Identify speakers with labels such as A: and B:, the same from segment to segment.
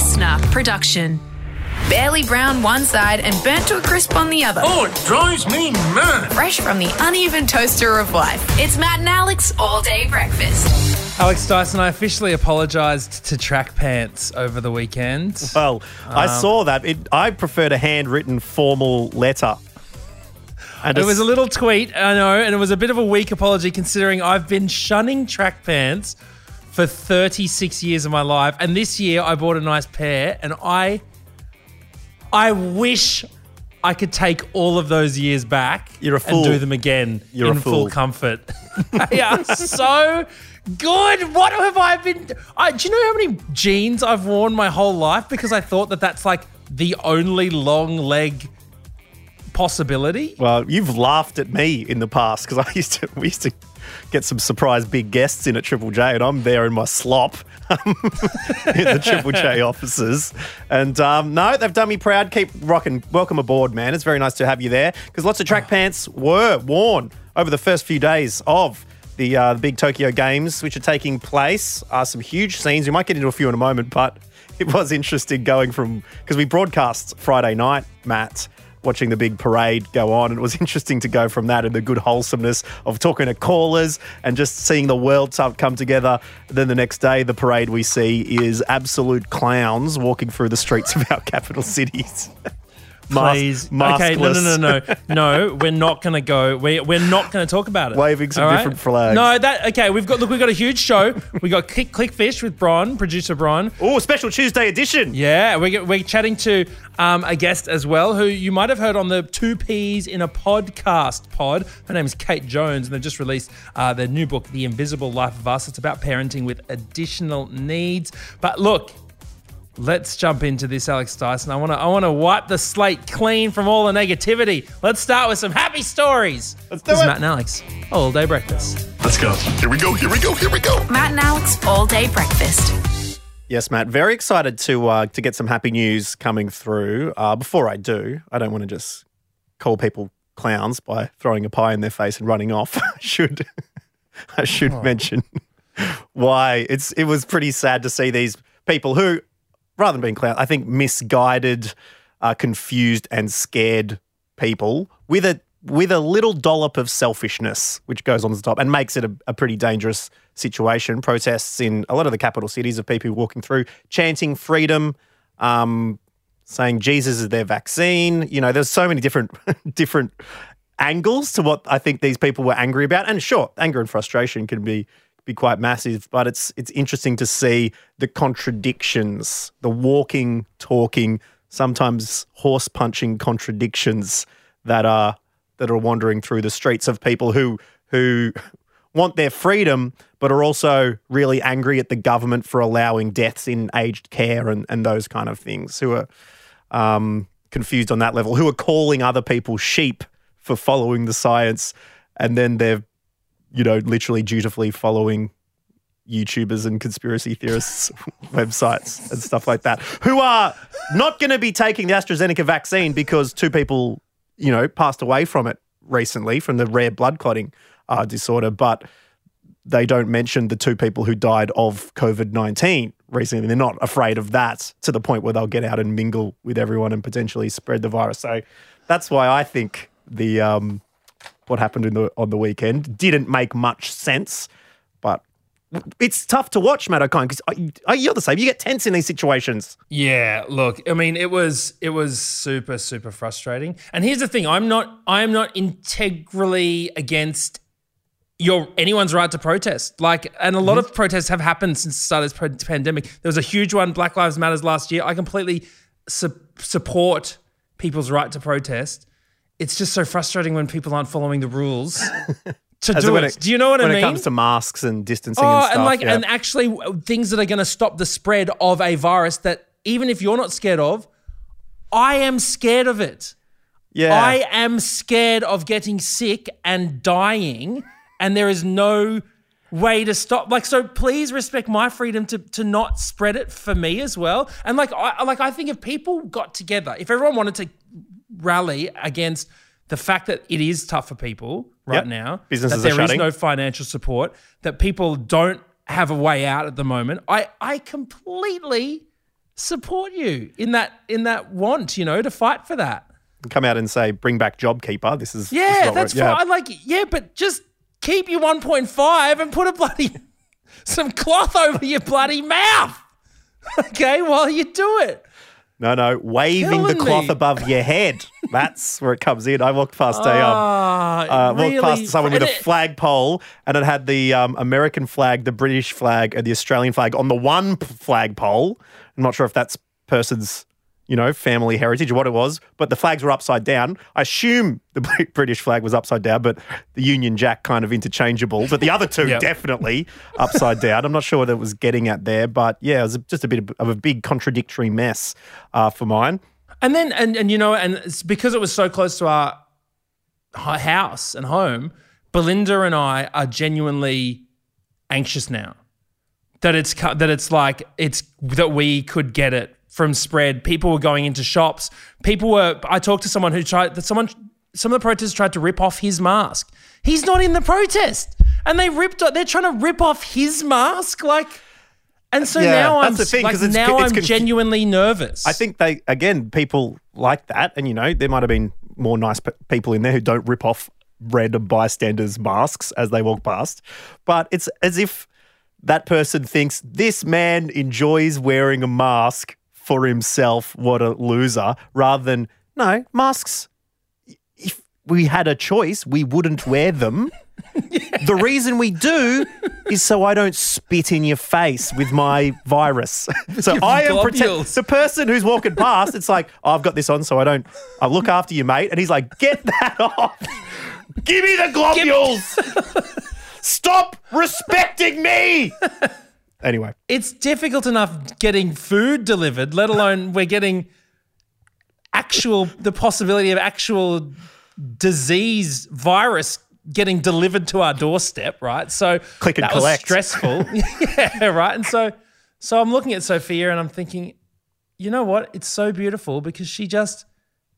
A: listener production. Barely brown one side and burnt to a crisp on the other.
B: Oh, it drives me mad.
A: Fresh from the uneven toaster of life. It's Matt and Alex all day breakfast.
C: Alex Dyson, I officially apologised to Track Pants over the weekend.
D: Well, I
C: Um,
D: saw that. It, I preferred a handwritten formal letter. And
C: It
D: it's-
C: was a little tweet, I know, and it was a bit of a weak apology considering I've been shunning track pants for 36 years of my life. And this year I bought a nice pair and I I wish I could take all of those years back
D: You're a fool.
C: and do them again
D: You're a
C: in full
D: fool.
C: comfort. they are so good. What have I been? I, do you know how many jeans I've worn my whole life because I thought that that's like the only long leg possibility?
D: Well, you've laughed at me in the past because I used to we used to get some surprise big guests in at Triple J, and I'm there in my slop in the Triple J offices. And um, no, they've done me proud. Keep rocking. Welcome aboard, man. It's very nice to have you there because lots of track pants were worn over the first few days of. The, uh, the big Tokyo Games, which are taking place, uh, some huge scenes. We might get into a few in a moment, but it was interesting going from because we broadcast Friday night, Matt, watching the big parade go on. It was interesting to go from that and the good wholesomeness of talking to callers and just seeing the world come together. Then the next day, the parade we see is absolute clowns walking through the streets of our capital cities. Mas-
C: Please. Okay, no, no, no, no. No, we're not going to go. We're, we're not going to talk about it.
D: Waving some
C: All
D: different flags.
C: No, that, okay, we've got, look, we've got a huge show. we got Click, Clickfish with Bron, producer Bron.
D: Oh, special Tuesday edition.
C: Yeah, we're, we're chatting to um, a guest as well who you might have heard on the Two Peas in a Podcast pod. Her name is Kate Jones, and they've just released uh, their new book, The Invisible Life of Us. It's about parenting with additional needs. But look, let's jump into this, Alex Dyson. I want to I want to wipe the slate clean from all the negativity. Let's start with some happy stories.
D: Let's do
C: this is
D: it.
C: Matt and Alex, all day breakfast.
B: Let's go. Here we go. Here we go. Here we go.
A: Matt and Alex all day breakfast.
D: Yes, Matt. Very excited to uh, to get some happy news coming through. Uh, before I do, I don't want to just call people clowns by throwing a pie in their face and running off. I should I should mention why it's it was pretty sad to see these people who, rather than being clowns, I think misguided, uh, confused, and scared people with a with a little dollop of selfishness, which goes on the top and makes it a, a pretty dangerous situation. Protests in a lot of the capital cities of people walking through, chanting freedom, um, saying Jesus is their vaccine. You know, there's so many different different angles to what I think these people were angry about. And sure, anger and frustration can be be quite massive, but it's it's interesting to see the contradictions, the walking, talking, sometimes horse punching contradictions that are that are wandering through the streets of people who who want their freedom, but are also really angry at the government for allowing deaths in aged care and, and those kind of things, who are um, confused on that level, who are calling other people sheep for following the science, and then they're, you know, literally dutifully following YouTubers and conspiracy theorists' websites and stuff like that, who are not going to be taking the AstraZeneca vaccine because two people, you know, passed away from it recently from the rare blood clotting uh, disorder, but they don't mention the two people who died of COVID 19 recently. They're not afraid of that to the point where they'll get out and mingle with everyone and potentially spread the virus. So that's why I think the um, what happened in the, on the weekend didn't make much sense. But it's tough to watch, Matt O'Kine, because you're the same. You get tense in these situations.
C: Yeah, look, I mean, it was it was super super frustrating. And here's the thing: I'm not I'm not integrally against your anyone's right to protest. Like, and a lot of mm-hmm. protests have happened since the start of this pandemic. There was a huge one, Black Lives Matters last year. I completely su- support people's right to protest. It's just so frustrating when people aren't following the rules to
D: As
C: do
D: when
C: it. Do you know what I mean?
D: when it comes to masks and distancing
C: Oh,
D: and stuff.
C: and like,
D: yeah.
C: and actually, things that are going to stop the spread of a virus that even if you're not scared of, I am scared of it.
D: yeah.
C: I am scared of getting sick and dying, and there is no way to stop. Like, so please respect my freedom to to not spread it for me as well. And like, I like I think if people got together, if everyone wanted to rally against the fact that it is tough for people right
D: Yep.
C: now,
D: Businesses
C: that there is no financial support, that people don't have a way out at the moment, I I completely support you in that in that want, you know, to fight for that.
D: Come out and say, bring back JobKeeper. This is this is
C: Yeah, that's.
D: Yeah.
C: fine. Like, yeah, but just keep your 1.5 and put a bloody some cloth over your bloody mouth. Okay, while you do it.
D: No, no, waving the cloth
C: me.
D: above your head. That's where it comes in. I walked past a um,
C: Ah,
D: uh,
C: really
D: walked past someone with a flagpole, and it had the um, American flag, the British flag, and the Australian flag on the one p- flagpole. I'm not sure if that's person's, you know, family heritage what it was, but the flags were upside down. I assume the British flag was upside down, but the Union Jack kind of interchangeable. But the other two
C: Yep.
D: definitely upside down. I'm not sure what it was getting at there, but yeah, it was just a bit of a big contradictory mess uh, for mine.
C: And then, and and you know, and it's because it was so close to our house and home. Belinda and I are genuinely anxious now that it's that it's like it's that we could get it from spread. People were going into shops. People were. I talked to someone who tried. That someone. Some of the protesters tried to rip off his mask. He's not in the protest, and they ripped. They're trying to rip off his mask, like. And so
D: Yeah,
C: now I'm
D: thing,
C: like
D: it's-
C: now
D: it's
C: I'm
D: confu-
C: genuinely nervous.
D: I think they again people like that, and you know there might have been more nice p- people in there who don't rip off random bystanders' masks as they walk past, but it's as if that person thinks this man enjoys wearing a mask for himself. What a loser! Rather than no masks. If we had a choice, we wouldn't wear them. The reason we do is so I don't spit in your face with my virus. so I am protect
C: globules.
D: the person who's walking past. It's like oh, I've got this on, so I don't. I look after you, mate. And he's like, get that off. Give me the globules. Stop respecting me. Anyway,
C: it's difficult enough getting food delivered, let alone we're getting actual the possibility of actual disease virus getting delivered to our doorstep, right? So
D: Click and
C: that was stressful. yeah, right. And so so I'm looking at Sophia and I'm thinking, you know what? It's so beautiful because she just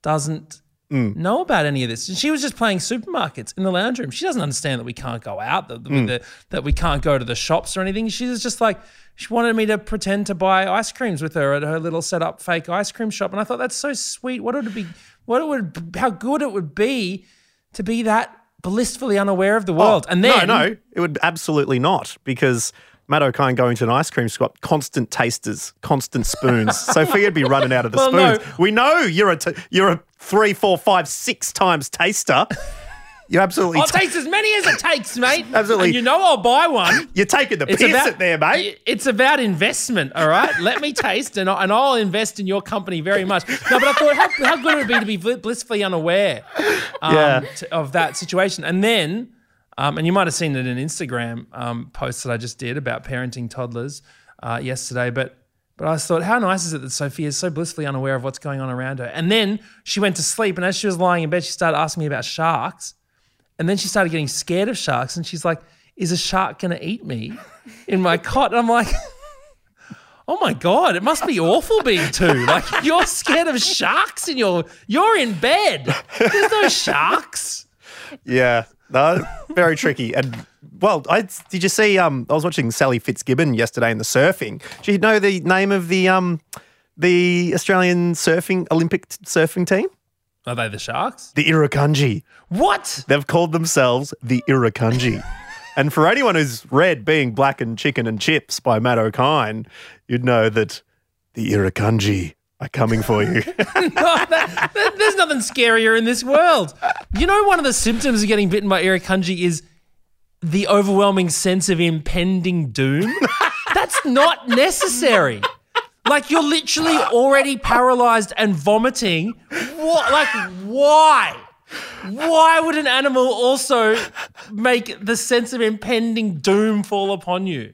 C: doesn't
D: Mm.
C: know about any of this. And she was just playing supermarkets in the lounge room. She doesn't understand that we can't go out, that,
D: Mm.
C: that, that we can't go to the shops or anything. She was just like, she wanted me to pretend to buy ice creams with her at her little set up fake ice cream shop. And I thought that's so sweet. What would it be? What it would? How good it would be to be that blissfully unaware of the world. and then
D: Oh, no, no, it would absolutely not because Matt O'Kine going to an ice cream shop, constant tasters, constant spoons. Sophia'd be running out of the
C: Well, no.
D: spoons. We know you're a t- you're a three, four, five, six times taster. You absolutely
C: I'll
D: ta-
C: take as many as it takes, mate.
D: Absolutely.
C: And you know I'll buy one.
D: you're taking the
C: It's
D: piss
C: about
D: at there, mate.
C: It's about investment, all right. Let me taste, and, I- and I'll invest in your company very much. No, but I thought how, how good it would be to be blissfully unaware um,
D: Yeah.
C: to- of that situation, and then, um, and you might have seen it in Instagram um, posts that I just did about parenting toddlers uh, yesterday, but. But I thought, how nice is it that Sophia is so blissfully unaware of what's going on around her? And then she went to sleep, and as she was lying in bed, she started asking me about sharks. And then she started getting scared of sharks, and she's like, "Is a shark going to eat me in my cot?" And I'm like, "Oh my god, it must be awful being two. Like you're scared of sharks, and you're you're in bed. There's no sharks."
D: Yeah, no, very tricky. And well, I did you see? Um, I was watching Sally Fitzgibbon yesterday in the surfing. Do you know the name of the um, the Australian surfing Olympic t- surfing team?
C: Are they the sharks?
D: The Irukandji.
C: What?
D: They've called themselves the Irukandji. and for anyone who's read Being Black and Chicken and Chips by Matt O'Kine, you'd know that the Irukandji are coming for you.
C: That- that- there's nothing scarier in this world. You know, one of the symptoms of getting bitten by irukandji is the overwhelming sense of impending doom. That's not necessary. Like you're literally already paralyzed and vomiting. What? Like why? Why would an animal also make the sense of impending doom fall upon you?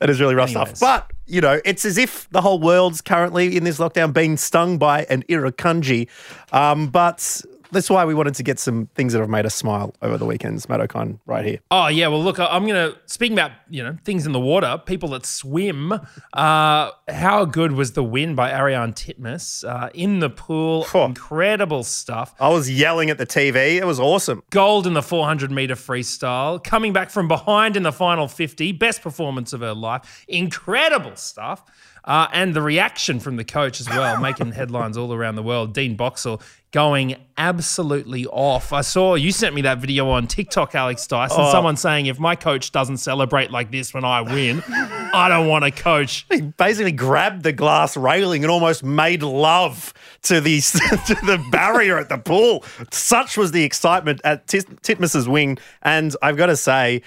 D: That is really rough
C: Anyways.
D: stuff. But, you know, it's as if the whole world's currently in this lockdown being stung by an irukandji. Um, but that's why we wanted to get some things that have made us smile over the weekends. Matt O'Kine, right here.
C: Oh yeah, well look, I'm gonna speaking about you know things in the water, people that swim. Uh, how good was the win by Ariarne Titmus uh, in the pool?
D: Oh.
C: Incredible stuff.
D: I was yelling at the TV. It was awesome.
C: Gold in the 400 meter freestyle, coming back from behind in the final 50, best performance of her life. Incredible stuff. Uh, and the reaction from the coach as well, making headlines all around the world. Dean Boxall going absolutely off. I saw you sent me that video on TikTok, Alex Dyson.
D: Oh.
C: Someone saying, if my coach doesn't celebrate like this when I win, I don't want to coach.
D: He basically grabbed the glass railing and almost made love to the to the barrier at the pool. Such was the excitement at Tit- Titmus's wing, and I've got to say,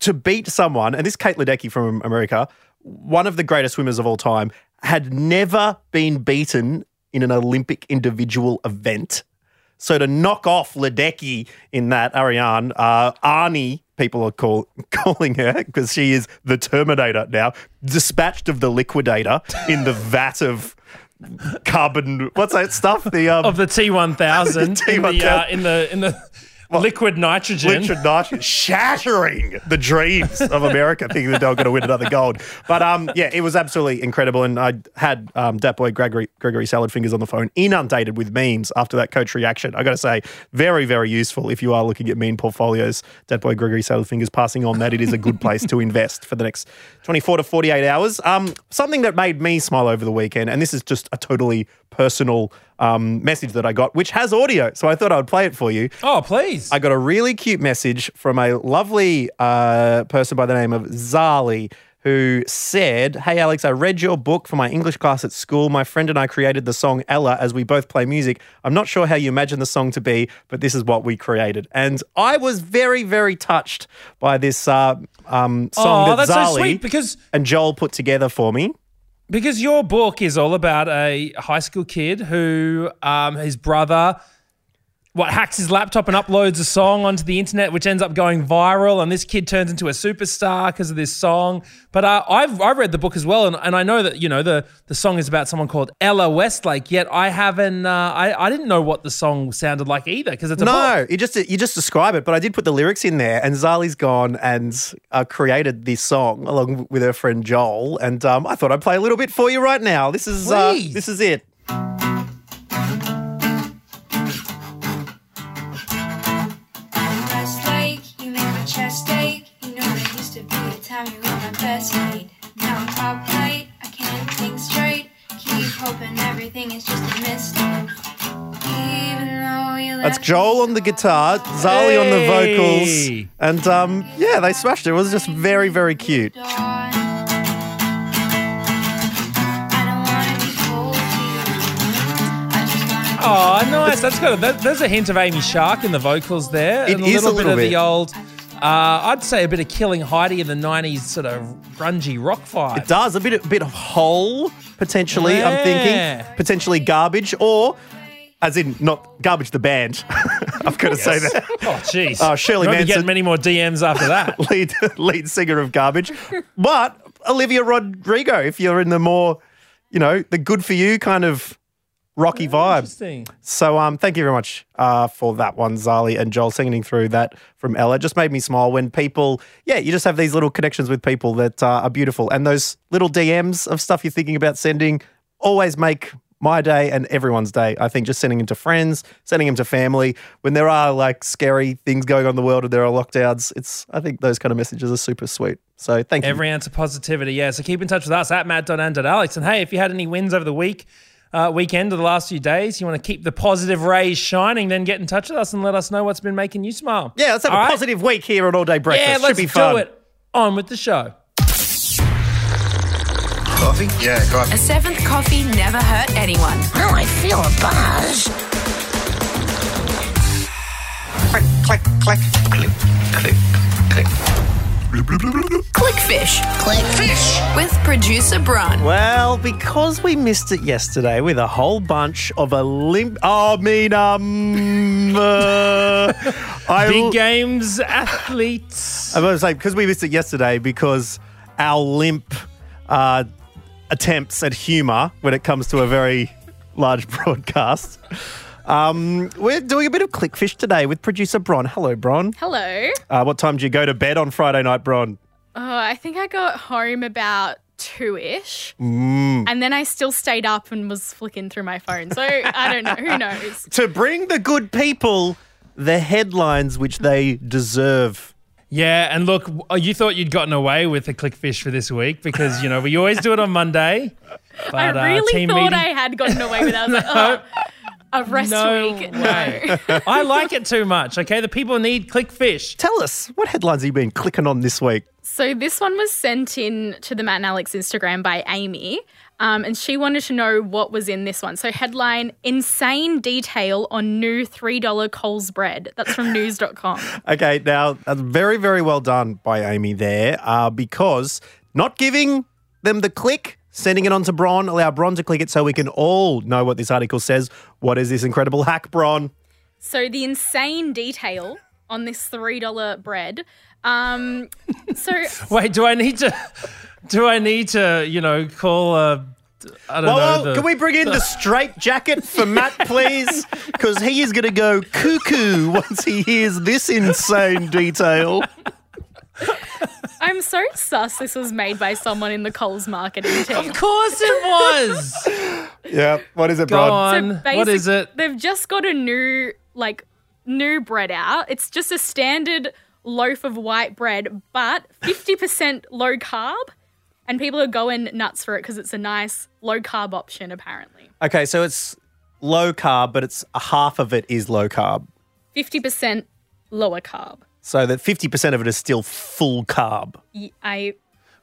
D: to beat someone, and this Kate Ledecky from America, one of the greatest swimmers of all time, had never been beaten in an Olympic individual event. So to knock off Ledecky in that, Ariarne, uh, Arnie, people are call, calling her because she is the Terminator now, dispatched of the liquidator in the vat of carbon. What's that stuff? The um,
C: Of the T1000 in the, uh, in the, in the liquid nitrogen.
D: Liquid nitrogen, shattering the dreams of America, thinking that they were going to win another gold. But um, yeah, it was absolutely incredible. And I had um, Dat Boy Gregory, Gregory Salad Fingers on the phone, inundated with memes after that coach reaction. I got to say, very, very useful if you are looking at meme portfolios. Dat Boy Gregory Salad Fingers passing on that it is a good place to invest for the next 24 to 48 hours. Um, something that made me smile over the weekend, and this is just a totally personal um, message that I got, which has audio. So I thought I would play it for you.
C: Oh, please.
D: I got a really cute message from a lovely uh, person by the name of Zali who said, Hey, Alex, I read your book for my English class at school. My friend and I created the song Ella as we both play music. I'm not sure how you imagine the song to be, but this is what we created. And I was very, very touched by this uh, um, song
C: oh,
D: that
C: so
D: Zali
C: sweet because
D: and Joel put together for me.
C: Because your book is all about a high school kid who um, his brother what hacks his laptop and uploads a song onto the internet, which ends up going viral, and this kid turns into a superstar because of this song. But uh, I've I've read the book as well, and, and I know that you know the the song is about someone called Ella Westlake. Yet I haven't uh, I I didn't know what the song sounded like either because it's a book.
D: No, you just you just describe it, but I did put the lyrics in there, and Zali's gone and uh, created this song along with her friend Joel, and um, I thought I'd play a little bit for you right now. This is uh, this is it.
E: Time you were my best mate. Now I'm top right, I can't think straight. Keep hoping everything is just a mistake. Even though you
D: That's Joel on the guitar, Zali on the
C: Hey.
D: vocals, and um, yeah, they smashed it. It was just very very cute.
E: dawn. I don't wanna be cold to you. I just wanna be
C: Oh, nice. That's got a, that, there's a hint of Amy Shark in the vocals there.
D: It
C: and a
D: is a
C: little,
D: little
C: bit of
D: bit.
C: the old, uh, I'd say a bit of Killing Heidi in the 90s sort of grungy rock vibe.
D: It does a bit a bit of whole potentially. I'm thinking potentially garbage or. As in, not garbage, the band. I've got to say that.
C: Oh, jeez.
D: Uh, Shirley
C: You won't be
D: Manson.
C: getting many more DMs after that.
D: lead lead singer of Garbage, but Olivia Rodrigo. If you're in the more, you know, the good for you kind of rocky vibe.
C: Interesting.
D: So, um, thank you very much uh, for that one, Zali and Joel singing through that from Ella. It just made me smile when people, yeah, you just have these little connections with people that uh, are beautiful, and those little DMs of stuff you're thinking about sending always make. My day and everyone's day. I think just sending them to friends, sending them to family. When there are like scary things going on in the world and there are lockdowns, it's I think those kind of messages are super sweet. So thank you.
C: Every answer positivity. Yeah. So keep in touch with us at matt.and.alex. And hey, if you had any wins over the week, uh, weekend or the last few days, you want to keep the positive rays shining, then get in touch with us and let us know what's been making you smile.
D: yeah, let's have
C: All
D: a
C: right?
D: positive week here on All Day Breakfast.
C: Yeah, let's
D: be fun.
C: do it. On with the show.
B: Coffee? Yeah, coffee.
A: A seventh coffee never hurt anyone.
F: Oh, I feel a buzz.
B: Click, click, click. Click, click, click. Bloop, bloop, bloop, bloop, bloop.
A: Clickfish
F: Click fish.
A: with producer Bron.
D: Well, because we missed it yesterday with a whole bunch of Olymp. Oh, I mean, um, uh, I
C: Big games athletes.
D: I'm going to say because we missed it yesterday because our limp uh, attempts at humour when it comes to a very large broadcast. Um, we're doing a bit of clickfish today with producer Bron. Hello, Bron.
G: Hello.
D: Uh, what time do you go to bed on Friday night, Bron?
G: Oh, I think I got home about two ish.
D: Mm.
G: And then I still stayed up and was flicking through my phone. So I don't know. Who knows?
D: To bring the good people the headlines which they deserve.
C: Yeah, and look, uh, you thought you'd gotten away with the clickfish for this week because you know we always do it on Monday. But,
G: I
C: uh,
G: really
C: team
G: thought
C: meeting-
G: I had gotten away with it. I was like, oh, a rest
C: No
G: week.
C: way. I like it too much. Okay, the people need clickfish.
D: Tell us, what headlines have you been clicking on this week?
G: So this one was sent in to the Matt and Alex Instagram by Amy. Um, and she wanted to know what was in this one. So headline, insane detail on new $3 Coles bread. That's from news.com.
D: Okay, now that's very, very well done by Amy there, uh, because not giving them the click, sending it on to Bron, allow Bron to click it so we can all know what this article says. What is this incredible hack, Bron?
G: So the insane detail on this $3 bread. Um, so
C: Wait, do I need to? Do I need to? You know, call? Uh, don't
D: Whoa,
C: know. the-
D: can we bring in the straight jacket for Matt, please? Because he is going to go cuckoo once he hears this insane detail.
G: I'm so sus this was made by someone in the Coles marketing team.
C: Of course it was.
D: Yeah, what is it,
C: Go
D: Bron?
C: on. what is
G: basic-
C: it?
G: They've just got a new like new bread out. It's just a standard loaf of white bread, but 50% low carb. And people are going nuts for it because it's a nice low carb option, apparently.
D: Okay, so it's low carb, but it's half of it is low carb.
G: 50% lower carb.
D: So that 50% of it is still full carb.
G: Y- I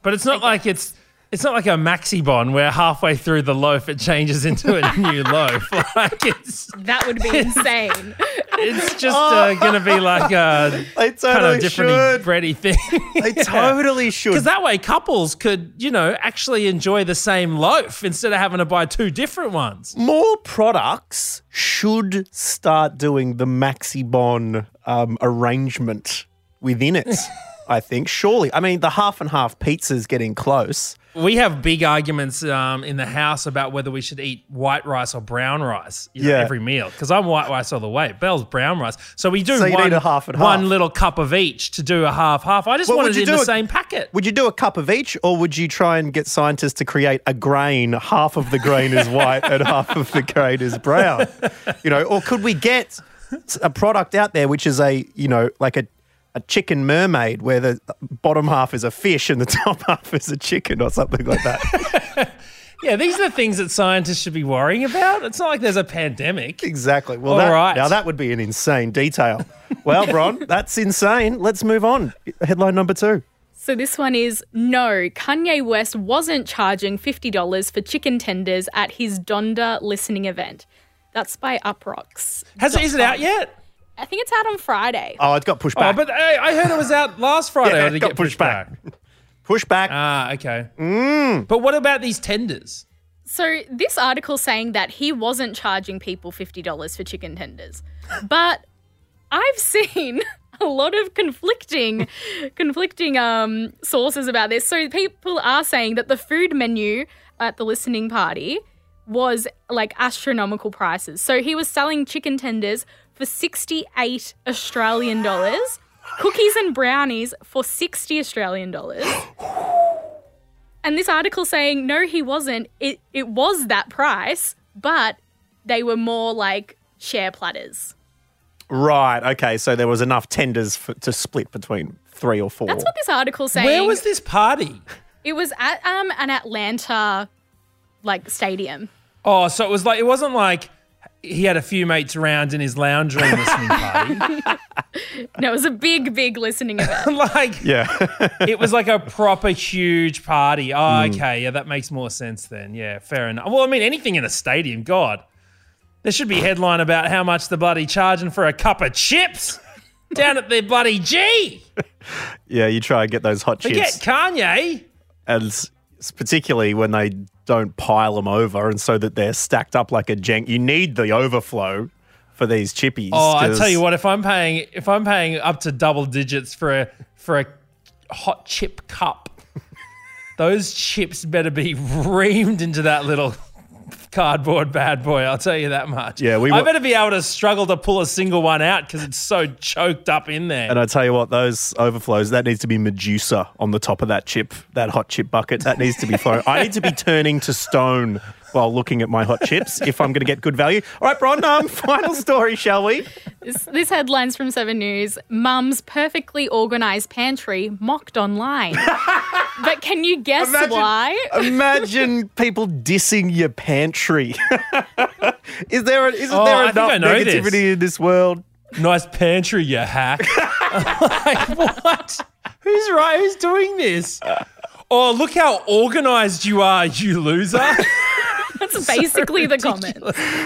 C: But it's not like it's. It's not like a Maxibon where halfway through the loaf it changes into a new loaf. Like it's
G: that would be insane.
C: it's just uh, gonna be like a
D: They
C: kind of different
D: should.
C: bready thing.
D: They totally should.
C: Because that way couples could, you know, actually enjoy the same loaf instead of having to buy two different ones.
D: More products should start doing the Maxibon um, arrangement within it. I think surely. I mean, the half and half pizza's getting close.
C: We have big arguments um, in the house about whether we should eat white rice or brown rice you know,
D: Yeah.
C: every meal. Because I'm white rice all the way. Bell's brown rice. So we do
D: So
C: one,
D: half and
C: one
D: half.
C: little cup of each to do a half half. I just
D: Well,
C: wanted it in the
D: a-
C: same packet.
D: Would you do a cup of each, or would you try and get scientists to create a grain? Half of the grain is white and half of the grain is brown. You know, or could we get a product out there which is a you know like a a chicken mermaid where the bottom half is a fish and the top half is a chicken or something like that.
C: Yeah, these are the things that scientists should be worrying about. It's not like there's a pandemic.
D: exactly. Well,
C: All
D: that,
C: right.
D: now that would be an insane detail. Well, Bron, that's insane. Let's move on. Headline number two.
G: So this one is no, Kanye West wasn't charging $50 for chicken tenders at his Donda listening event. That's by Uproxx.
C: Has it, is it out yet?
G: I think it's out on Friday.
D: Oh, it got pushed
C: Oh,
D: back.
C: but I, I heard it was out last Friday.
D: Yeah, it
C: did it
D: got
C: get
D: pushed
C: pushed
D: back.
C: back?
D: Push back.
C: Ah, okay.
D: Mm.
C: But what about these tenders?
G: So this article saying that he wasn't charging people $50 for chicken tenders. But I've seen a lot of conflicting conflicting um sources about this. So people are saying that the food menu at the listening party was like astronomical prices. So he was selling chicken tenders for 68 Australian dollars, cookies and brownies for 60 Australian dollars. And this article saying no, he wasn't. It it was that price, but they were more like share platters.
D: Right. Okay. So there was enough tenders for, to split between three or four.
G: That's what this article's saying.
C: Where was this party?
G: It was at um an Atlanta like stadium.
C: Oh, so it was like it wasn't like he had a few mates around in his lounge room listening party.
G: No, it was a big, big listening event.
C: like
D: yeah.
C: it was like a proper huge party. Oh,
D: Hmm.
C: okay, yeah, that makes more sense then. Yeah, fair enough. Well, I mean, anything in a stadium, God, there should be a headline about how much the bloody charging for a cup of chips down at the bloody G.
D: yeah. You try and get those hot chips.
C: Forget
D: chips,
C: Kanye.
D: and particularly when they don't pile them over, and so that they're stacked up like a jank. You need the overflow for these chippies.
C: Oh, I tell you what, if I'm paying if I'm paying up to double digits for a for a hot chip cup, those chips better be reamed into that little cardboard bad boy. I'll tell you that much.
D: Yeah, we
C: I better be able to struggle to pull a single one out because it's so choked up in there.
D: And I tell you what, those overflows, that needs to be Medusa on the top of that chip, that hot chip bucket. That needs to be flowing. I need to be turning to stone while looking at my hot chips if I'm going to get good value. All right, Bron, um, final story, shall we?
G: This, this headline's from Seven News. Mum's perfectly organised pantry mocked online. but can you guess
D: Imagine-
G: why?
D: Imagine people dissing your pantry. is there, isn't
C: Oh,
D: there
C: I think
D: enough
C: I know this.
D: negativity in this world?
C: nice pantry, you hack. like, what? Who's right? Who's doing this? Oh, look how organized you are, you loser.
G: That's basically the comment.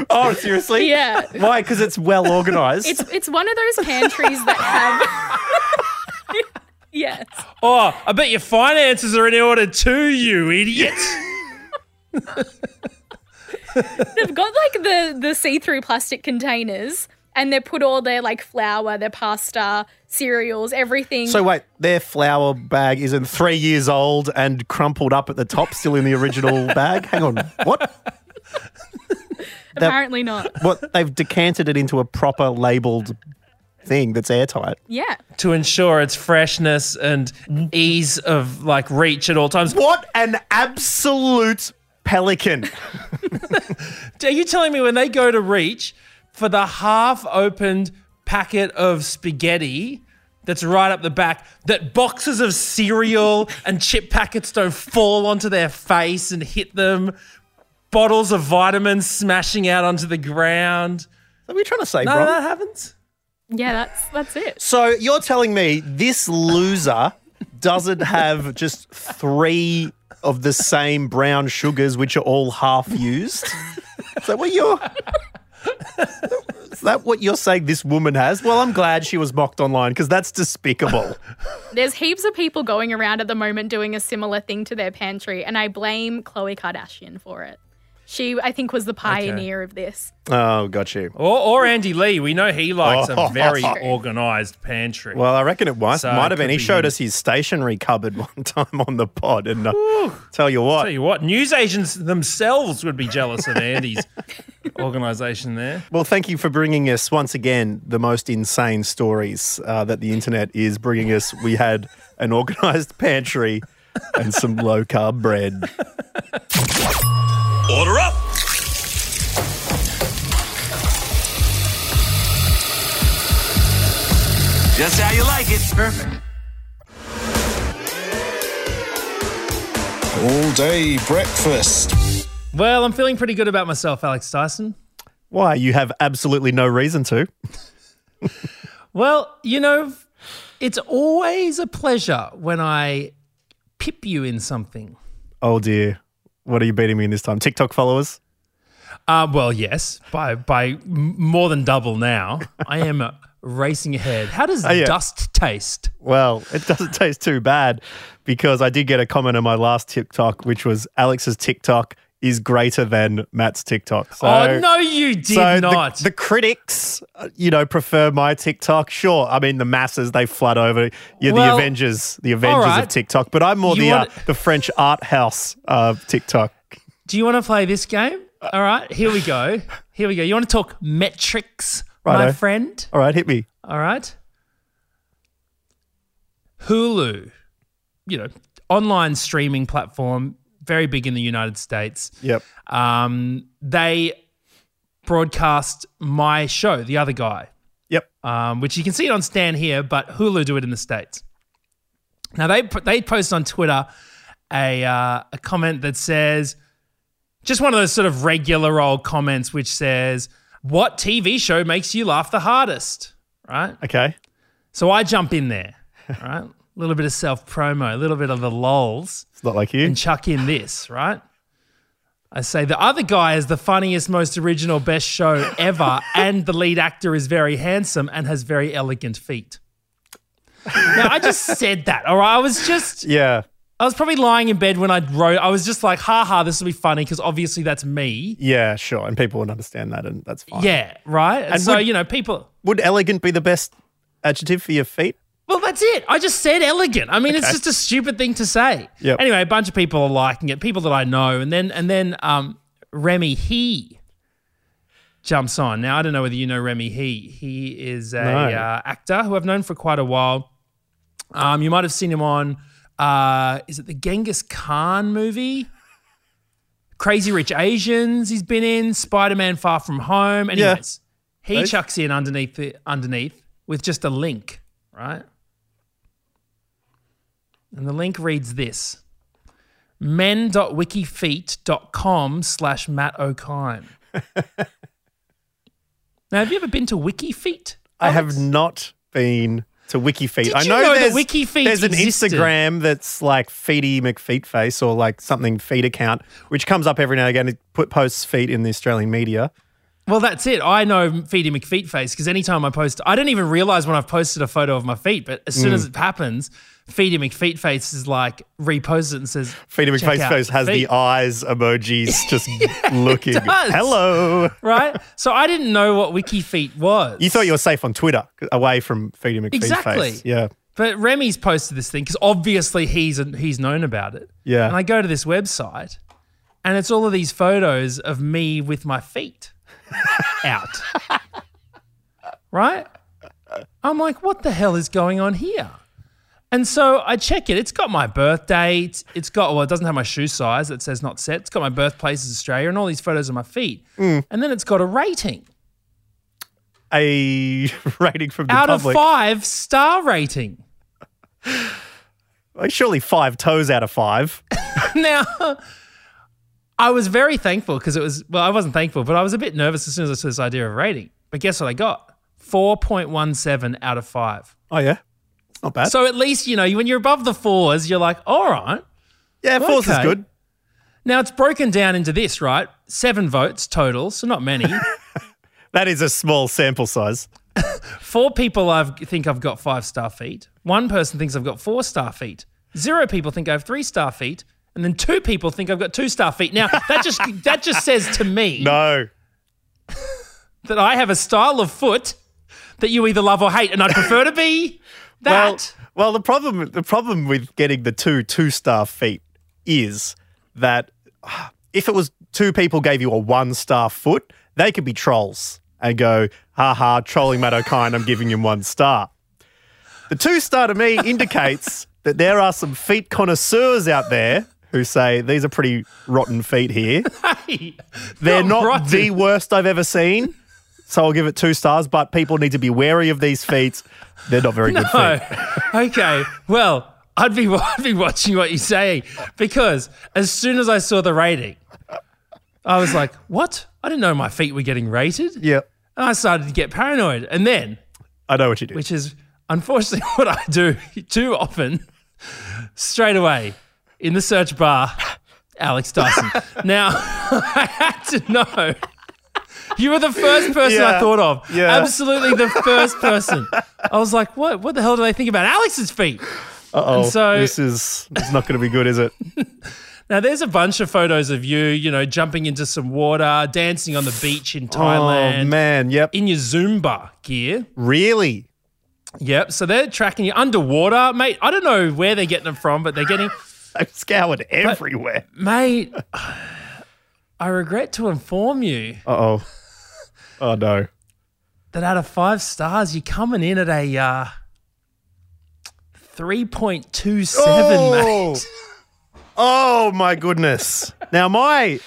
D: Oh, seriously?
G: Yeah.
D: Why? Because it's well organised.
G: It's it's one of those pantries that have Yes.
C: Oh, I bet your finances are in order too, you idiot.
G: They've got like the the see-through plastic containers and they put all their like flour, their pasta, cereals, everything.
D: So wait, their flour bag isn't three years old and crumpled up at the top, still in the original bag. Hang on, what?
G: Apparently not.
D: What? They've decanted it into a proper labelled thing that's airtight.
G: Yeah.
C: to ensure its freshness and ease of like reach at all times.
D: What an absolute pelican!
C: Are you telling me when they go to reach for the half opened packet of spaghetti that's right up the back, that boxes of cereal and chip packets don't fall onto their face and hit them? Bottles of vitamins smashing out onto the ground.
D: What are we trying to say,
C: No,
D: bro?
C: that happens.
G: Yeah, that's that's it.
D: So you're telling me this loser doesn't have just three of the same brown sugars, which are all half used? Is that what you're? Is that what you're saying this woman has? Well, I'm glad she was mocked online because that's despicable.
G: There's heaps of people going around at the moment doing a similar thing to their pantry, and I blame Khloe Kardashian for it. She, I think, was the pioneer of this.
D: Oh, got you.
C: Or, or Andy Lee. We know he likes
D: Oh.
C: a very organized pantry.
D: Well, I reckon it might,
C: So
D: might
C: it
D: have been. He
C: be
D: showed
C: him.
D: us his stationery cupboard one time on the pod, and uh, tell you what,
C: Tell you what, news agents themselves would be jealous of Andy's organisation there.
D: Well, thank you for bringing us once again the most insane stories uh, that the internet is bringing us. We had an organised pantry and some low carb bread.
F: Order up! Just how you like it. Perfect.
H: All day breakfast.
C: Well, I'm feeling pretty good about myself, Alex Dyson.
D: Why? You have absolutely no reason to.
C: Well, you know, it's always a pleasure when I pip you in something.
D: Oh dear. What are you beating me in this time? TikTok followers?
C: Uh, well, yes, by by more than double now. I am uh, racing ahead. How does
D: yeah.
C: dust taste?
D: Well, it doesn't taste too bad because I did get a comment on my last TikTok, which was Alex's TikTok is greater than Matt's TikTok. So,
C: oh no, you did
D: so
C: not.
D: The, critics, uh, you know, prefer my TikTok. Sure, I mean the masses they flood over. You're
C: Well,
D: the Avengers, the Avengers
C: right.
D: of TikTok. But I'm more
C: You
D: the uh, the French art house of TikTok.
C: Do you want to play this game? All right, here we go. Here we go. You want to talk metrics, my friend?
D: All right, hit me.
C: All right. Hulu, you know, online streaming platform, very big in the United States.
D: Yep.
C: Um, they broadcast my show, The Other Guy,
D: Yep.
C: um, which you can see it on Stan here, but Hulu do it in the states. Now they they post on Twitter a uh, a comment that says just one of those sort of regular old comments, which says, "What TV show makes you laugh the hardest?" Right.
D: Okay.
C: So I jump in there, right? A little bit of self promo, a little bit of the lols,
D: It's not like you.
C: and chuck in this, right? I say the other guy is the funniest, most original, best show ever, and the lead actor is very handsome and has very elegant feet. Now I just said that, all right. I was just,
D: Yeah.
C: I was probably lying in bed when I wrote. I was just like, ha ha, this will be funny because obviously that's me.
D: Yeah. Sure. And people would understand that, and that's fine.
C: Yeah, right. And, so
D: would-
C: you know, people.
D: Would elegant be the best adjective for your feet?
C: Well, that's it. I just said elegant. I mean, it's just a stupid thing to say.
D: Yep.
C: Anyway, a bunch of people are liking it, people that I know, and then and then um, Remy Hii jumps on. Now I don't know whether you know Remy Hii. He is a
D: No.
C: uh, actor who I've known for quite a while. Um, you might have seen him on. Uh, is it the Genghis Khan movie? Crazy Rich Asians. He's been in Spider Man Far From Home. Anyways, he
D: Those-
C: chucks in underneath the, underneath with just a link, right? And the link reads this men.wikifeet.com slash Matt O'Kine. now, have you ever been to Wikifeet?
D: I have not been to WikiFeet.
C: Did
D: I know,
C: know
D: there's,
C: WikiFeet
D: there's an
C: existed?
D: Instagram that's like Feety McFeetface or like something feet account, which comes up every now and again. It put posts feet in the Australian media.
C: Well, that's it. I know Feety McFeetface because anytime I post, I don't even realize when I've posted a photo of my feet, but as soon as
D: Mm.
C: it happens, Feety McFeetface is like reposts it and says,
D: Feety
C: "Check out
D: McFeetface has the eyes emojis just looking.
C: does.
D: Hello.
C: right? So I didn't know what WikiFeet was.
D: You thought you were safe on Twitter away from Feety McFeetface.
C: Exactly.
D: Yeah.
C: But Remy's posted this thing because obviously he's he's known about it.
D: Yeah.
C: And I go to this website, and it's all of these photos of me with my feet out. right? I'm like, what the hell is going on here? And so I check it. It's got my birth date. It's got well, it doesn't have my shoe size. It says not set. It's got my birthplace is Australia and all these photos of my feet.
D: Mm.
C: And then it's got a rating
D: A rating from the
C: out
D: public.
C: of five star rating.
D: Like, surely five toes out of five.
C: now, I was very thankful because it was, well, I wasn't thankful, but I was a bit nervous as soon as I saw this idea of rating. But guess what I got? 4.17 out of five.
D: Oh, yeah. Not bad.
C: So at least, you know, when you're above the fours, you're like, all right.
D: yeah, fours is good.
C: Now it's broken down into this, right? Seven votes total, so not many.
D: That is a small sample size.
C: Four people I think I've got five star feet. One person thinks I've got four star feet. Zero people think I have three star feet. And then two people think I've got two star feet. Now that just that just says to me
D: No.
C: that I have a style of foot that you either love or hate, and I'd prefer to be that.
D: well, the problem the problem with getting the two two star feet is that if it was two people gave you a one star foot, they could be trolls and go, ha ha, trolling Matt O'Kine, I'm giving him one star. The two star to me indicates that there are some feet connoisseurs out there who say these are pretty rotten feet here. They're not
C: rotten.
D: the worst I've ever seen. So I'll give it two stars, but people need to be wary of these feet. They're not very good feet.
C: Okay. Well, I'd be I'd be watching what you say because as soon as I saw the rating, I was like, "What? I didn't know my feet were getting rated."
D: Yep.
C: And I started to get paranoid, and then,
D: I know what you do.
C: which is unfortunately what I do too often, straight away in the search bar, Alex Dyson. now, I had to know. You were the first person I thought of.
D: Yeah.
C: Absolutely the first person. I was like, what what the hell do they think about Alex's feet?
D: Uh-oh,
C: so-
D: this is it's not going to be good, is it?
C: Now there's a bunch of photos of you, you know, jumping into some water, dancing on the beach in Thailand.
D: Oh man, yep.
C: In your Zumba gear.
D: Really?
C: Yep. So they're tracking you underwater, mate. I don't know where they're getting them from, but they're getting
D: I've scoured everywhere.
C: mate. I regret to inform you
D: Uh oh. Oh no.
C: that out of five stars, you're coming in at a uh, 3.27,
D: Oh.
C: mate.
D: Oh my goodness. Now my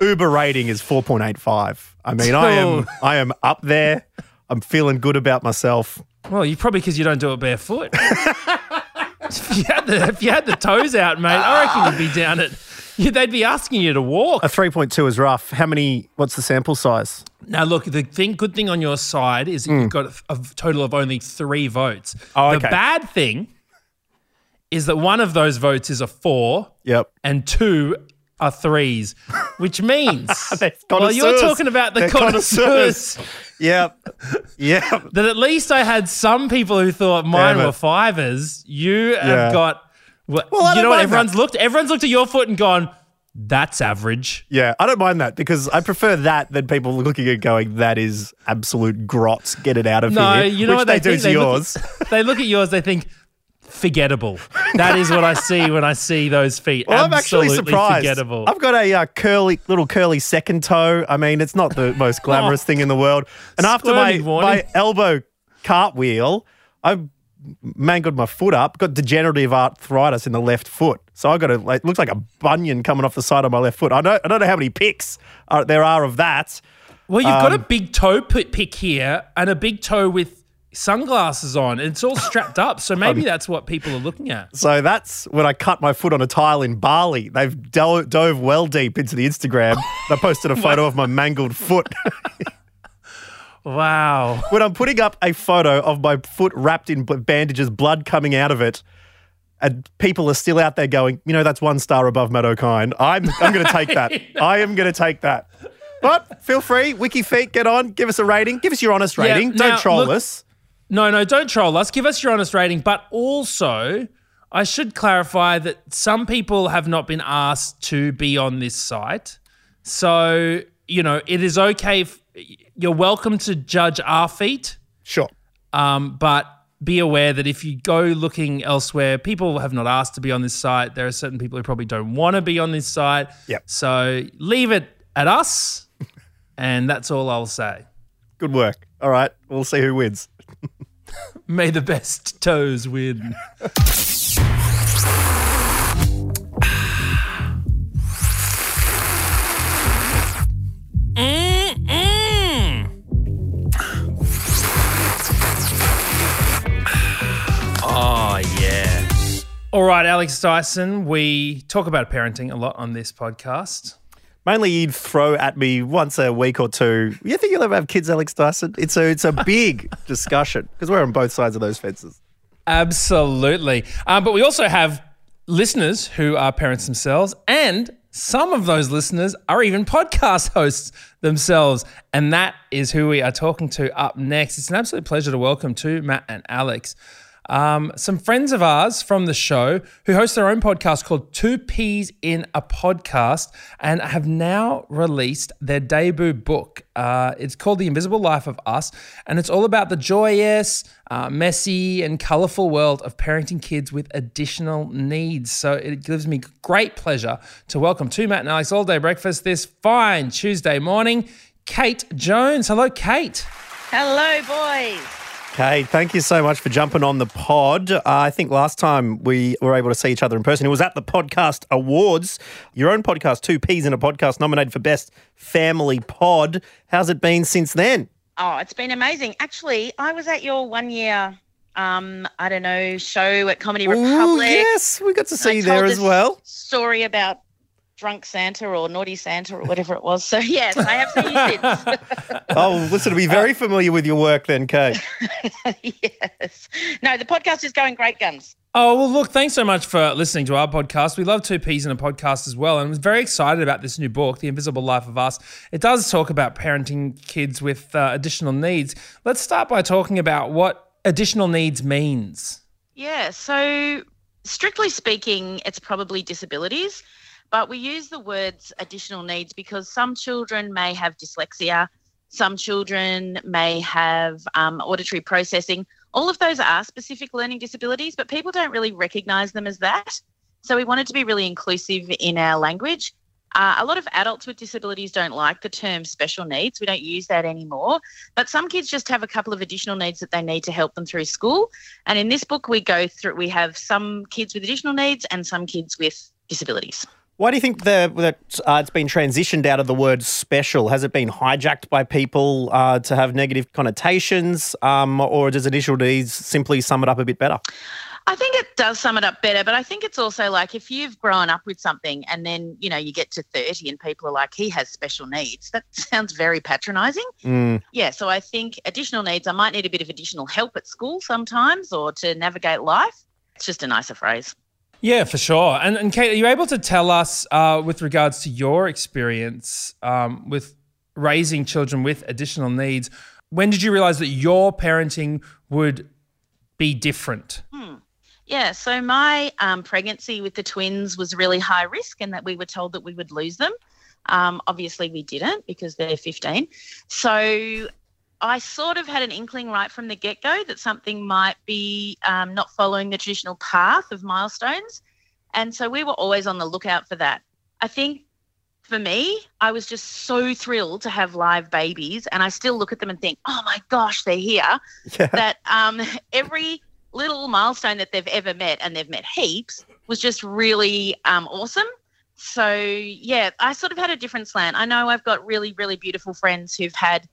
D: Uber rating is 4.85. I mean, I am. I am up there. I'm feeling good about myself.
C: Well, you probably because you don't do it barefoot. if, you had the, if you had the toes out, mate, I reckon you'd be down at. You, they'd be asking you to walk.
D: A 3.2 is rough. How many what's the sample size?
C: Now, look, the thing, good thing on your side is that you've mm. got a, a total of only three votes.
D: Oh,
C: The
D: okay.
C: bad thing is that one of those votes is a four
D: Yep.
C: and two are threes, which means well, you're talking about the
D: They're
C: connoisseurs.
D: Yep. Yep.
C: that at least I had some people who thought mine were fivers. You
D: Yeah.
C: have got. Well,
D: Well,
C: you know what? Everyone's
D: that.
C: looked. Everyone's looked at your foot and gone, "That's average."
D: Yeah, I don't mind that because I prefer that than people looking and going, that is absolute grot. Get it out of
C: No,
D: here.
C: you know
D: which
C: what
D: they,
C: they,
D: do to
C: they
D: yours.
C: Look they look at yours. They think forgettable. That is what I see when I see those feet.
D: Well, I'm actually surprised.
C: Forgettable.
D: I've got a uh, curly, little curly second toe. I mean, it's not the most glamorous thing in the world. And after my,
C: warning.
D: my elbow cartwheel, I mangled my foot up. Got degenerative arthritis in the left foot, so I got a like looks like a bunion coming off the side of my left foot. I don't, I don't know how many pics are, there are of that.
C: Well, you've got a
D: Um,
C: big toe pick here and a big toe with sunglasses on. And it's all strapped up, so maybe that's what people are looking at.
D: So that's when I cut my foot on a tile in Bali. They've do- dove well deep into the Instagram. I posted a photo of my mangled foot.
C: Wow.
D: when I'm putting up a photo of my foot wrapped in bandages, blood coming out of it, and people are still out there going, you know, that's one star above Matt O'Kine. I'm, I'm going to take that. I am going to take that. But feel free, Wiki Feet, get on, give us a rating, give us your honest
C: Yeah,
D: rating.
C: now,
D: Don't troll
C: look-
D: us.
C: No, no, don't troll us. Give us your honest rating. But also, I should clarify that some people have not been asked to be on this site. So, you know, it is okay. If, you're welcome to judge our feet.
D: Sure.
C: Um, but be aware that if you go looking elsewhere, people have not asked to be on this site. There are certain people who probably don't want to be on this site.
D: Yep.
C: So leave it at us, and that's all I'll say.
D: Good work. All right, we'll see who wins.
C: May the best toes win. All right, Alex Dyson, we talk about parenting a lot on this podcast.
D: Mainly, you'd throw at me once a week or two. You think you'll ever have kids, Alex Dyson? It's a it's a big discussion because we're on both sides of those fences.
C: Absolutely. Um, but we also have listeners who are parents themselves, and some of those listeners are even podcast hosts themselves. And that is who we are talking to up next. It's an absolute pleasure to welcome to Matt and Alex. Um, some friends of ours from the show who host their own podcast called Two Peas in a Podcast and have now released their debut book. Uh, it's called The Invisible Life of Us, and it's all about the joyous, uh, messy, and colorful world of parenting kids with additional needs. So it gives me great pleasure to welcome to Matt and Alex All Day Breakfast this fine Tuesday morning, Kate Jones. Hello, Kate.
I: Hello, boys.
D: Kate, thank you so much for jumping on the pod. Uh, I think last time we were able to see each other in person, it was at the Podcast Awards. Your own podcast, Two Peas in a Podcast, nominated for Best Family Pod. How's it been since then?
I: Oh, it's been amazing. Actually, I was at your one year, um, I don't know, show at Comedy
D: Ooh,
I: Republic.
D: yes, we got to see you there as well.
I: Story about drunk Santa or naughty Santa or whatever it was. So yes, I have seen you since.
D: Oh, listen, to be very familiar with your work then, Kate.
I: yes. No, the podcast is going great guns.
C: Oh, well, look, thanks so much for listening to our podcast. We love Two Peas in a Podcast as well. And I'm very excited about this new book, The Invisible Life of Us. It does talk about parenting kids with uh, additional needs. Let's start by talking about what additional needs means.
I: Yeah, so strictly speaking, it's probably disabilities, but we use the words additional needs because some children may have dyslexia, some children may have um, auditory processing. All of those are specific learning disabilities, but people don't really recognize them as that. So we wanted to be really inclusive in our language. Uh, a lot of adults with disabilities don't like the term special needs. We don't use that anymore. But some kids just have a couple of additional needs that they need to help them through school. And in this book, we go through, we have some kids with additional needs and some kids with disabilities.
D: Why do you think the, that uh, it's been transitioned out of the word special? Has it been hijacked by people uh, to have negative connotations, um, or does additional needs simply sum it up a bit better?
I: I think it does sum it up better, but I think it's also like if you've grown up with something and then, you know, you get to 30 and people are like, he has special needs, that sounds very patronizing.
D: Mm.
I: Yeah, so I think additional needs, I might need a bit of additional help at school sometimes or to navigate life. It's just a nicer phrase.
C: Yeah, for sure. And, and Kate, are you able to tell us, uh, with regards to your experience um, with raising children with additional needs, when did you realize that your parenting would be different?
I: Yeah, so my um, pregnancy with the twins was really high risk, and that we were told that we would lose them. Um, obviously, we didn't because they're 15. So I sort of had an inkling right from the get go that something might be um, not following the traditional path of milestones. And so we were always on the lookout for that. I think for me, I was just so thrilled to have live babies. And I still look at them and think, oh my gosh, they're here.
D: Yeah.
I: That um, every little milestone that they've ever met, and they've met heaps, was just really um, awesome. So, yeah, I sort of had a different slant. I know I've got really, really beautiful friends who've had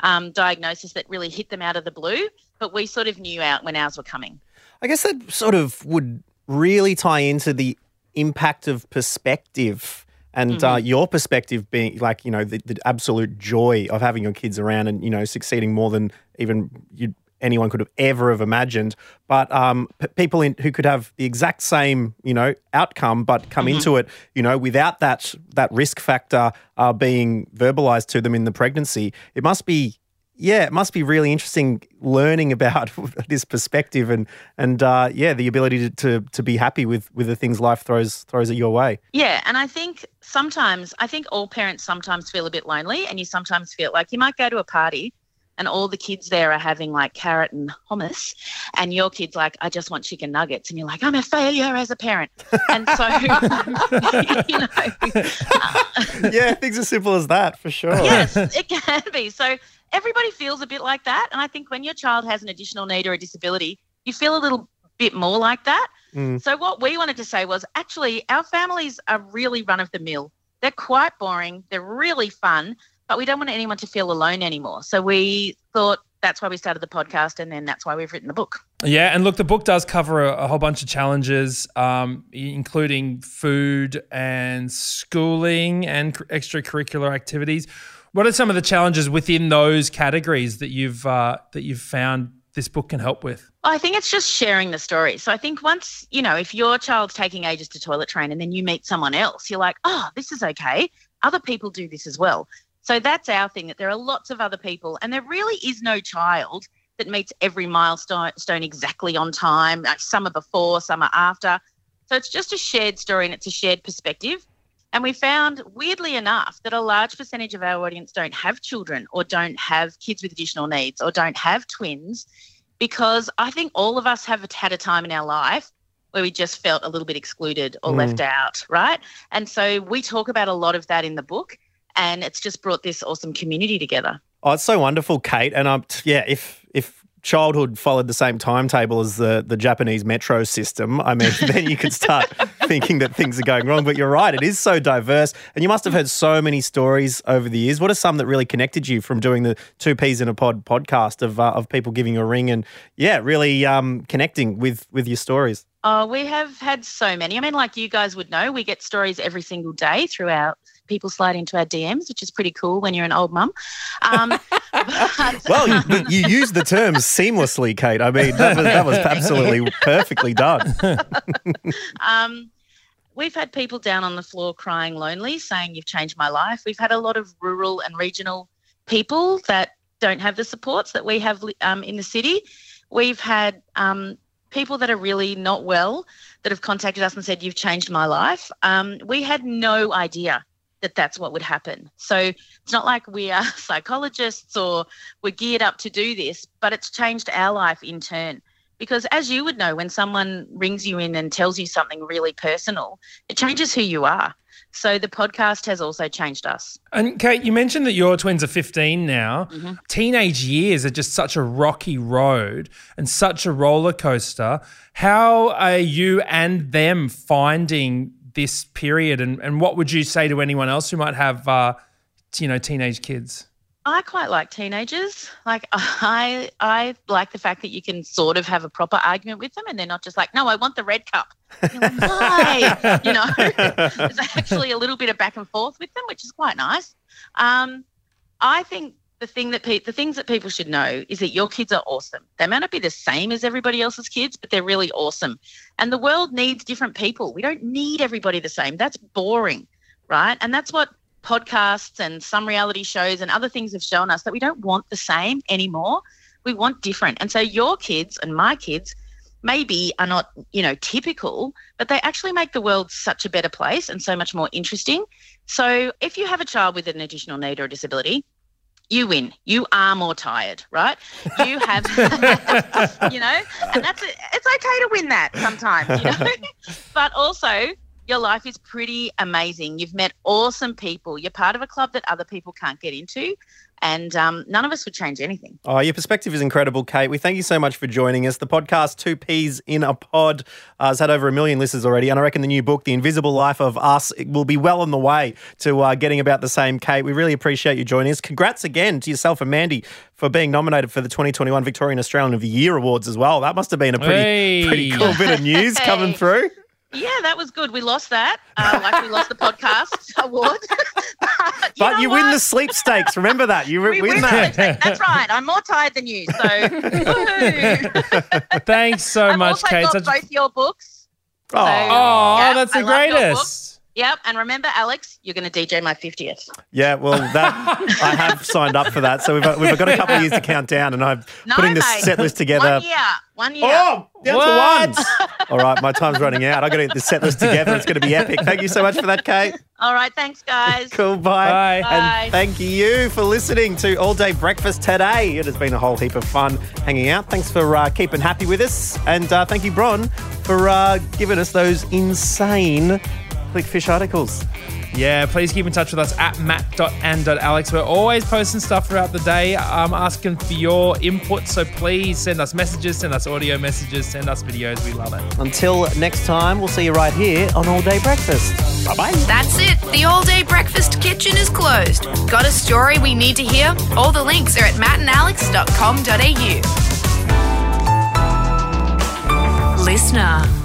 I: um, diagnosis that really hit them out of the blue, but we sort of knew out when ours were coming.
D: I guess that sort of would really tie into the impact of perspective and uh, your perspective being like, you know, the, the absolute joy of having your kids around and, you know, succeeding more than even you anyone could have ever have imagined. But um, p- people in, who could have the exact same, you know, outcome, but come into it, you know, without that that risk factor uh, being verbalized to them in the pregnancy, it must be yeah, it must be really interesting learning about this perspective and and uh, yeah, the ability to, to to be happy with with the things life throws throws at your way.
I: Yeah, and I think sometimes, I think all parents sometimes feel a bit lonely, and you sometimes feel like you might go to a party and all the kids there are having like carrot and hummus, and your kid's like, I just want chicken nuggets, and you're like, I'm a failure as a parent. And so, you know,
D: yeah, things as simple as that for sure.
I: yes, it can be. So everybody feels a bit like that. And I think when your child has an additional need or a disability, you feel a little bit more like that.
D: Mm.
I: So what we wanted to say was actually our families are really run of the mill. They're quite boring. They're really fun, but we don't want anyone to feel alone anymore. So we thought that's why we started the podcast, and then that's why we've written the book.
C: Yeah, and look, the book does cover a, a whole bunch of challenges, um, including food and schooling and cr- extracurricular activities. What are some of the challenges within those categories that you've uh, that you've found this book can help with?
I: I think it's just sharing the story. So I think once, you know, if your child's taking ages to toilet train and then you meet someone else, you're like, oh, this is okay. Other people do this as well. So that's our thing that there are lots of other people, and there really is no child that meets every milestone exactly on time. Like some are before, some are after. So it's just a shared story and it's a shared perspective. And we found, weirdly enough, that a large percentage of our audience don't have children or don't have kids with additional needs or don't have twins because I think all of us have had a time in our life where we just felt a little bit excluded or mm. left out, right? And so we talk about a lot of that in the book, and it's just brought this awesome community together.
D: Oh, it's so wonderful, Kate. And um, yeah, if if childhood followed the same timetable as the the Japanese metro system, I mean, then you could start thinking that things are going wrong. But you're right; it is so diverse, and you must have heard so many stories over the years. What are some that really connected you from doing the Two Peas in a Pod podcast of uh, of people giving you a ring and yeah, really um, connecting with with your stories?
I: Oh, we have had so many. I mean, like you guys would know, we get stories every single day throughout. People slide into our DMs, which is pretty cool when you're an old mum. Um, but-
D: Well, you, you use the terms seamlessly, Kate. I mean, that was, that was absolutely perfectly done.
I: Um, we've had people down on the floor crying lonely, saying, You've changed my life. We've had a lot of rural and regional people that don't have the supports that we have um, in the city. We've had um, people that are really not well that have contacted us and said, You've changed my life. Um, we had no idea that that's what would happen. So it's not like we are psychologists or we're geared up to do this, but it's changed our life in turn. Because as you would know, when someone rings you in and tells you something really personal, it changes who you are. So the podcast has also changed us.
C: And Kate, you mentioned that your twins are 15 now. Mm-hmm. Teenage years are just such a rocky road and such a roller coaster. How are you and them finding this period? And, and what would you say to anyone else who might have, uh, you know, teenage kids?
I: I quite like teenagers. Like I I like the fact that you can sort of have a proper argument with them and they're not just like, no, I want the red cup. Like, Why? you know, there's actually a little bit of back and forth with them, which is quite nice. Um, I think the thing that pe- the things that people should know is that your kids are awesome. They may not be the same as everybody else's kids, but they're really awesome. And the world needs different people. We don't need everybody the same. That's boring, right? And that's what podcasts and some reality shows and other things have shown us that we don't want the same anymore. We want different. And so your kids and my kids maybe are not, you know, typical, but they actually make the world such a better place and so much more interesting. So if you have a child with an additional need or a disability, you win. You are more tired, right? You have, you know, and that's it. It's okay to win that sometimes, you know. but also, your life is pretty amazing. You've met awesome people. You're part of a club that other people can't get into, and um, none of us would change anything.
D: Oh, your perspective is incredible, Kate. We thank you so much for joining us. The podcast, Two Peas in a Pod, uh, has had over a million listeners already. And I reckon the new book, The Invisible Life of Us, it will be well on the way to uh, getting about the same, Kate. We really appreciate you joining us. Congrats again to yourself and Mandy for being nominated for the 2021 Victorian Australian of the Year Awards as well. That must have been a pretty,
C: Hey.
D: pretty cool bit of news coming through.
I: Yeah, that was good. We lost that, uh, like we lost the podcast award. but
D: But
I: know
D: you win the
I: what?
D: sweepstakes. Remember that. You
I: We
D: win
I: win
D: that.
I: That's right. I'm more tired than you. So, woohoo.
C: Thanks so
I: I've
C: much,
I: also
C: Kate.
I: got
C: Such-
I: both your books.
D: Oh.
C: oh,
I: Yeah,
C: that's the
I: I love your
C: greatest.
I: Yep. And remember, Alex, you're going to DJ my 50th.
D: Yeah, well, that I have signed up for that. So we've, we've got a couple of years to count down, and I'm
I: No,
D: putting this
I: mate.
D: set list together.
I: One year. One year.
D: Oh, down
C: What?
D: to one. All right, my time's running out. I've got to get this set list together. It's going to be epic. Thank you so much for that, Kate.
I: All right. Thanks, guys.
D: Cool, bye.
C: Bye.
I: Bye.
D: And thank you for listening to All Day Breakfast today. It has been a whole heap of fun hanging out. Thanks for uh, keeping happy with us, and uh, thank you, Bron, for uh, giving us those insane clickfish articles.
C: Yeah, please keep in touch with us at matt.and.alex. We're always posting stuff throughout the day. I'm asking for your input, so please send us messages, send us audio messages, send us videos. We love it.
D: Until next time, we'll see you right here on All Day Breakfast. Bye bye.
A: That's it. The all day breakfast kitchen is closed. Got a story we need to hear? All the links are at mattandalex.com.au. Listener.